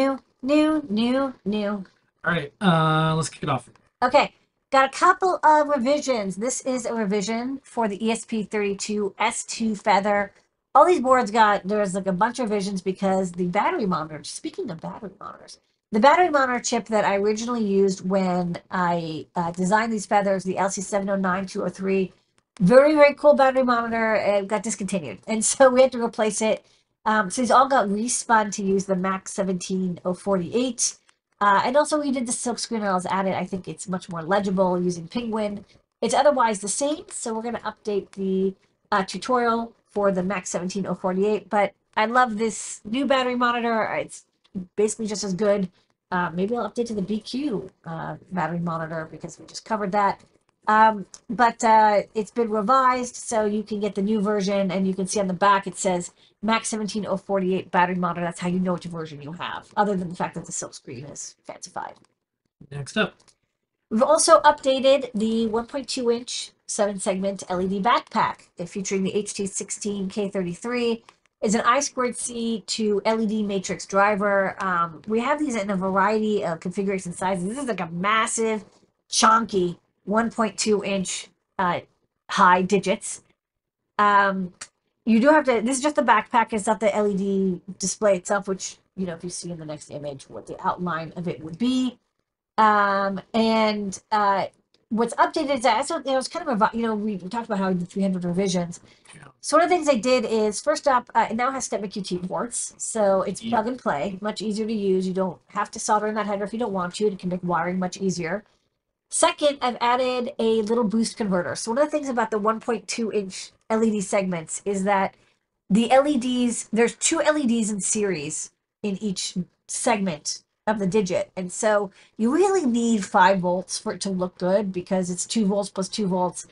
new, new, new, new. All right, uh, let's kick it off. Okay, got a couple of revisions. This is a revision for the E ESP32 S2 Feather. All these boards got, there's like a bunch of revisions because the battery monitor, speaking of battery monitors, the battery monitor chip that I originally used when I uh, designed these feathers, the LC709203, very, very cool battery monitor, it got discontinued. And so we had to replace it. Um, so these all got respun to use the MAX 17048. Uh, and also we did the silk screen I was added. I think it's much more legible using Penguin. It's otherwise the same. So we're going to update the uh, tutorial for the MAX 17048. But I love this new battery monitor. It's basically just as good. Uh, maybe I'll update to the BQ uh, battery monitor because we just covered that. Um, but uh, it's been revised, so you can get the new version, and you can see on the back it says Max 17048 battery monitor. That's how you know which version you have, other than the fact that the silk screen is fancified. Next up. We've also updated the 1.2 inch seven segment LED backpack featuring the HT16K33. It's an I squared C to LED matrix driver. Um, we have these in a variety of configuration sizes. This is like a massive, chunky 1.2 inch uh, high digits. Um, you do have to, this is just the backpack, it's not the LED display itself, which, you know, if you see in the next image what the outline of it would be. Um, and uh, what's updated is that, know, it's kind of, a, you know, we talked about how we did 300 revisions. Yeah. So one of the things I did is, first up, uh, it now has STEMMA QT ports, so it's Yeah. plug and play, much easier to use. You don't have to solder in that header if you don't want to. It can make wiring much easier. Second, I've added a little boost converter. So one of the things about the 1.2 inch LED segments is that the LEDs, there's two LEDs in series in each segment of the digit. And so you really need five volts for it to look good because it's two volts plus two volts.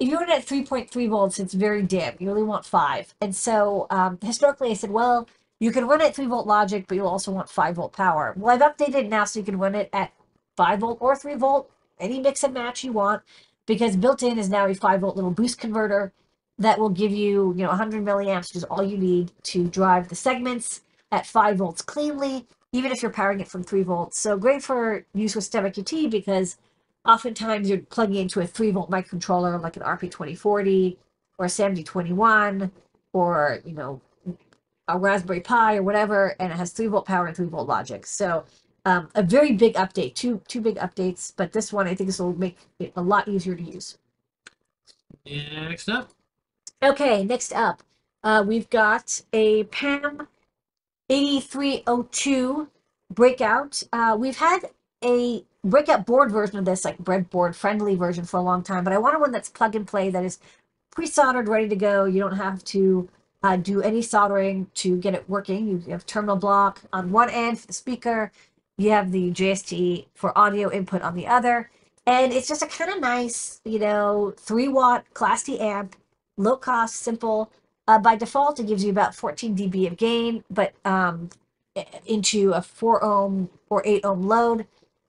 If you run it at 3.3 volts, it's very dim. You really want five. And so um, historically I said, well, you can run it at three volt logic, but you'll also want five volt power. Well, I've updated it now so you can run it at five volt or three volt, any mix and match you want, because built in is now a five volt little boost converter that will give you, you know, 100 milliamps, which is all you need to drive the segments at five volts cleanly, even if you're powering it from three volts. So great for use with STEMMA QT because oftentimes you're plugging into a three volt microcontroller like an RP2040 or a SAMD21 or, you know, a Raspberry Pi or whatever, and it has three volt power and three volt logic. So um, a very big update, two two big updates, but this one I think this will make it a lot easier to use. Next up. Okay, next up, uh, we've got a PAM 8302 breakout. Uh, we've had a breakout board version of this, like breadboard friendly version for a long time, but I wanted one that's plug and play that is pre-soldered, ready to go. You don't have to uh, do any soldering to get it working. You have terminal block on one end for the speaker. You have the JST for audio input on the other. And it's just a kind of nice, you know, three watt class D amp, low cost, simple. Uh, by default, it gives you about 14 dB of gain, but um, into a four ohm or eight ohm load.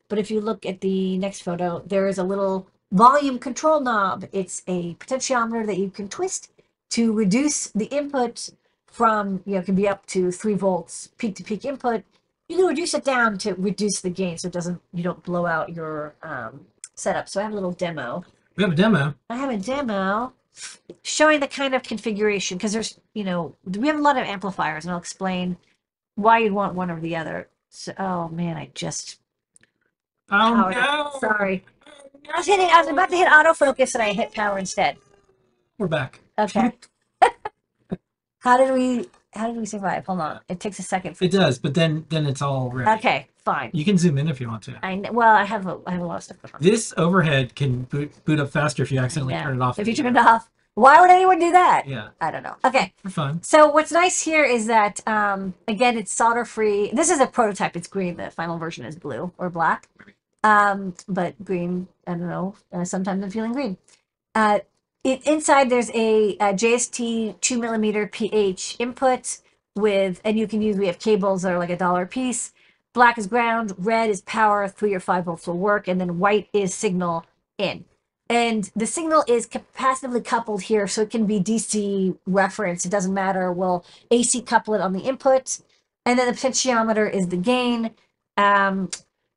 But if you look at the next photo, there is a little volume control knob. It's a potentiometer that you can twist to reduce the input from, you know, can be up to three volts peak to peak input. You can reduce it down to reduce the gain so it doesn't, you don't blow out your um, setup. So I have a little demo. We have a demo. I have a demo showing the kind of configuration because there's, you know, we have a lot of amplifiers and I'll explain why you'd want one or the other. So, oh man, I just, Oh no! it. sorry. I was hitting, I was about to hit autofocus and I hit power instead. We're back. Okay. how did we, how did we survive? Hold on. It takes a second. For, It does, but then then it's all ready. okay, fine. You can zoom in if you want to. I kn- well, I have a, I have a lot of stuff going on. This overhead can boot boot up faster if you accidentally Yeah. turn it off. If you turn it off, why would anyone do that? Yeah, I don't know. Okay. for fun. So what's nice here is that um, again it's solder free. This is a prototype. It's green. The final version is blue or black. Um, but green. I don't know. Uh, sometimes I'm feeling green. Uh, it, inside there's a, a JST two millimeter PH input with, and you can use. We have cables that are like a dollar piece. Black is ground. Red is power. Three or five volts will work, and then white is signal in. And the signal is capacitively coupled here, so it can be DC reference. It doesn't matter. We'll AC couple it on the input. and then the potentiometer is the gain. Um,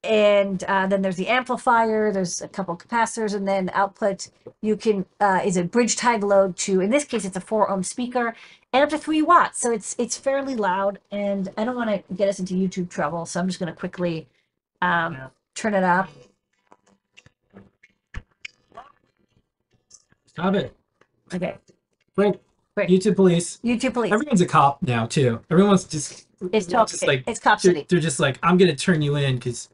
and uh, then there's the amplifier. There's a couple capacitors, and then output. You can uh, is a bridge tied load to. In this case, it's a four ohm speaker and up to three watts. So it's it's fairly loud. And I don't want to get us into YouTube trouble, so I'm just going to quickly um, Yeah. turn it up. Stop it. Okay, Quick. Quick. YouTube police. YouTube police. Everyone's a cop now too. Everyone's just It's just like it's Cop they're, they're just like I'm gonna turn you in because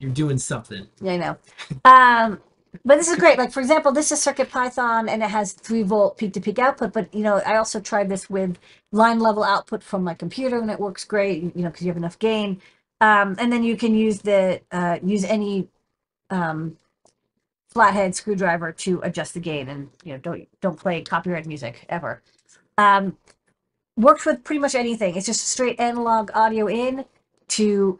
you're doing something. Yeah, I know. Um, but this is great. Like for example, this is Circuit Python, and it has three volt peak to peak output. But you know, I also tried this with line level output from my computer, and it works great. You know, because you have enough gain. Um, and then you can use the uh, use any um, flathead screwdriver to adjust the gain, and you know, don't don't play copyright music ever. Um, works with pretty much anything. It's just straight analog audio in to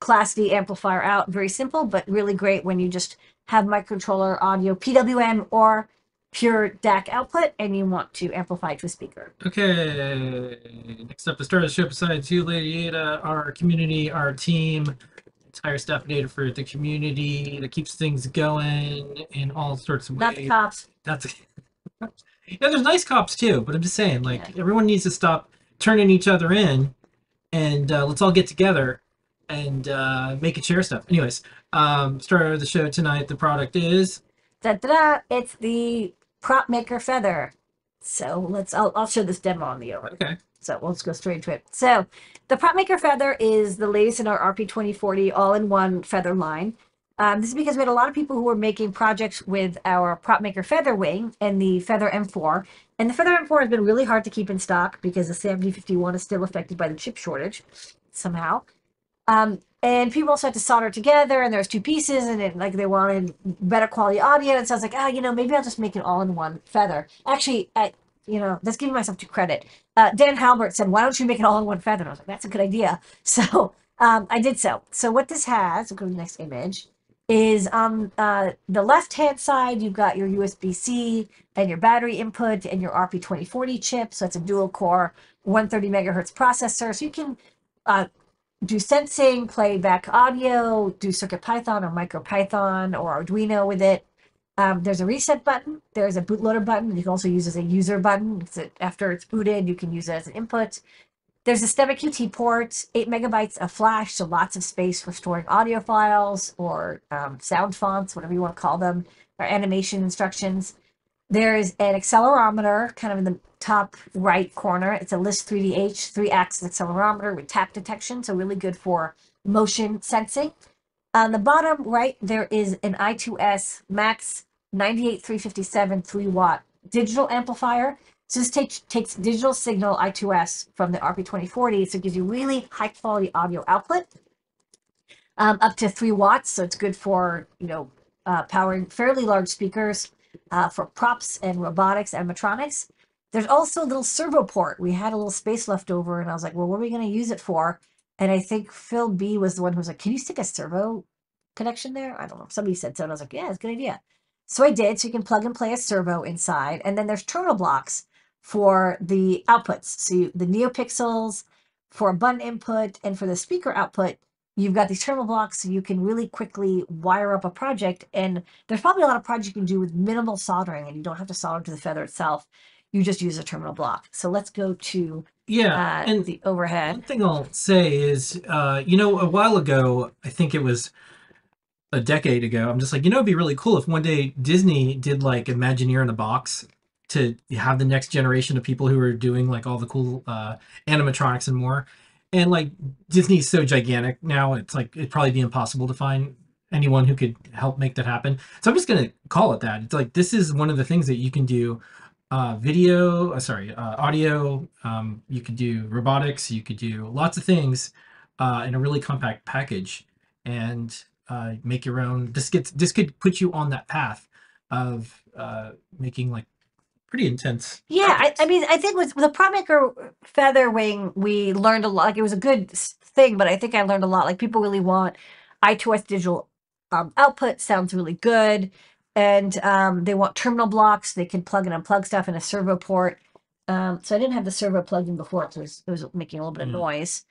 class D amplifier out. Very simple, but really great when you just have microcontroller audio PWM or pure DAC output and you want to amplify to a speaker. Okay. Next up, the start of the show. Besides you, Lady Ada, our community, our team, entire staff data for the community that keeps things going in all sorts of ways. Not the cops. That's yeah. There's nice cops too, but I'm just saying, like everyone needs to stop turning each other in, and uh, let's all get together and uh, make it share stuff. Anyways, um, start of the show tonight. The product is Da, da, da, it's the prop maker feather. So let's, I'll, I'll show this demo on the over. okay. So we'll just go straight to it. So the Prop Maker Feather is the latest in our RP2040 all-in-one feather line. Um, this is because we had a lot of people who were making projects with our Prop Maker Feather wing and the Feather M4. And the Feather M4 has been really hard to keep in stock because the SAMD51 is still affected by the chip shortage somehow. Um, and people also had to solder together and there was two pieces and it, like they wanted better quality audio. And so I was like, ah, you know, maybe I'll just make it all in one feather. Actually, I, you know, that's giving myself too credit. Uh, Dan Halbert said, why don't you make it all in one feather? And I was like, that's a good idea. So um, I did so. So what this has, we'll go to the next image, is on uh, the left-hand side, you've got your USB-C and your battery input and your RP2040 chip. So it's a dual core 130 megahertz processor. So you can uh, do sensing, play back audio, do Circuit Python or MicroPython or Arduino with it. Um, there's a reset button. There's a bootloader button. You can also use as a user button. It's a, after it's booted, you can use it as an input. There's a STEMMA QT port, eight megabytes of flash, so lots of space for storing audio files or um, sound fonts, whatever you want to call them, or animation instructions. There's an accelerometer kind of in the top right corner. It's a LIS3DH three axis accelerometer with tap detection, so really good for motion sensing. On the bottom right, there is an I2S Max 98357 3 watt digital amplifier. So this takes, takes digital signal I2S from the RP2040, so it gives you really high quality audio output um, up to three watts. So it's good for, you know, uh, powering fairly large speakers uh, for props and robotics and animatronics. There's also a little servo port. We had a little space left over, and I was like, well, what are we going to use it for? And I think Phil B was the one who was like, can you stick a servo connection there? I don't know. Somebody said so, and I was like, yeah, it's a good idea. So I did. So you can plug and play a servo inside, and then there's terminal blocks for the outputs. So you, the NeoPixels for a button input and for the speaker output, you've got these terminal blocks so you can really quickly wire up a project. And there's probably a lot of projects you can do with minimal soldering and you don't have to solder to the feather itself. You just use a terminal block. So let's go to Yeah, uh, and the overhead. One thing I'll say is, uh, you know, a while ago, I think it was a decade ago, I'm just like, you know, it'd be really cool if one day Disney did like Imagineer in a box to have the next generation of people who are doing like all the cool uh, animatronics and more. And like Disney's so gigantic now, it's like it'd probably be impossible to find anyone who could help make that happen. So I'm just gonna call it that. It's like this is one of the things that you can do uh, video, uh, sorry, uh, audio. Um, you could do robotics. You could do lots of things uh, in a really compact package, and uh, make your own. This gets this could put you on that path of uh, making like pretty intense. Yeah, I. I mean, I think with the Prop Maker Feather Wing, we learned a lot. Like it was a good thing, but I think I learned a lot. Like people really want I2S digital um, output. Sounds really good, and um, they want terminal blocks. They can plug and unplug stuff in a servo port. Um, so I didn't have the servo plugged in before, so it was, it was making a little bit of Mm. noise.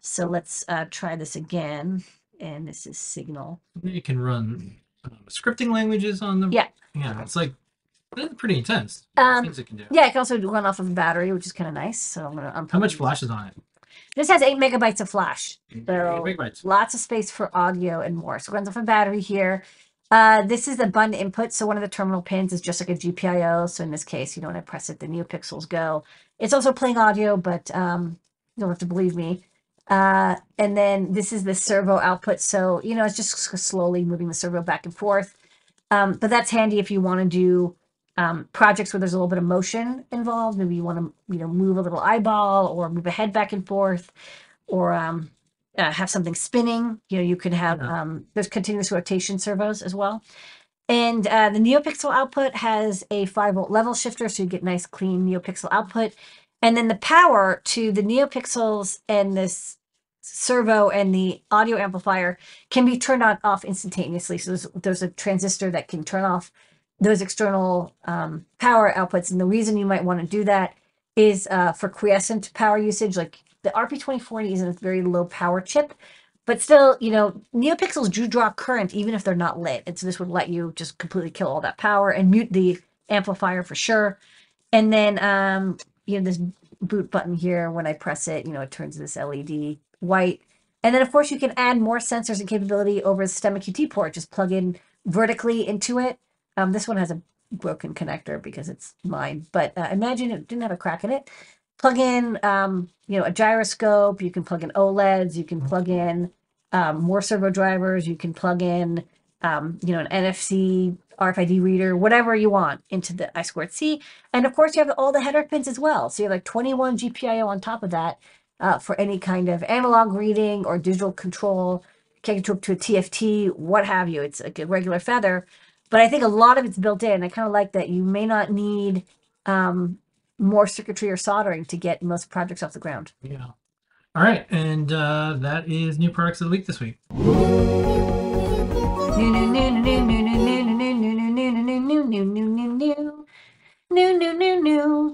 So let's uh, try this again. And this is Signal. You can run um, scripting languages on the. Yeah. Yeah, it's like it's pretty intense. Um, things it can do. yeah, it can also run off of a battery, which is kind of nice. So I'm gonna. I'm How much flash is on it? This has eight megabytes of flash. So Big bytes. lots of space for audio and more. So it runs off a battery here. Uh, this is a button input. So one of the terminal pins is just like a GPIO. So in this case, you know, when I press it, the NeoPixels go. It's also playing audio, but um, you don't have to believe me. Uh, and then this is the servo output. So, you know, it's just slowly moving the servo back and forth. Um, but that's handy if you want to do um, projects where there's a little bit of motion involved. Maybe you want to, you know, move a little eyeball or move a head back and forth or um, uh, have something spinning. You know, you could have, Yeah. um, there's continuous rotation servos as well. And uh, the NeoPixel output has a 5 volt level shifter, so you get nice, clean NeoPixel output. And then the power to the NeoPixels and this servo and the audio amplifier can be turned on off instantaneously. So there's, there's a transistor that can turn off those external um, power outputs. And the reason you might want to do that is uh, for quiescent power usage. Like the RP2040 is a very low power chip, but still, you know, NeoPixels do draw current even if they're not lit. And so this would let you just completely kill all that power and mute the amplifier for sure. And then, um, you know, this boot button here, when I press it, you know, it turns this LED white. And then, of course, you can add more sensors and capability over the STEMMA QT port. Just plug in vertically into it. Um, this one has a broken connector because it's mine, but uh, imagine it didn't have a crack in it. Plug in, um, you know, a gyroscope. You can plug in OLEDs. You can plug in um, more servo drivers. You can plug in, um, you know, an NFC RFID reader, whatever you want into the I squared C. And of course, you have all the header pins as well. So you have like 21 GPIO on top of that uh, for any kind of analog reading or digital control. To to a TFT, what have you. It's like a regular feather, but I think a lot of it's built in. I kind of like that you may not need um, more circuitry or soldering to get most projects off the ground. Yeah. All right, and uh, that is new products of the week this week. new, new, new, new, new, new, new, new, new, new, new, new, new, new, new, new, new.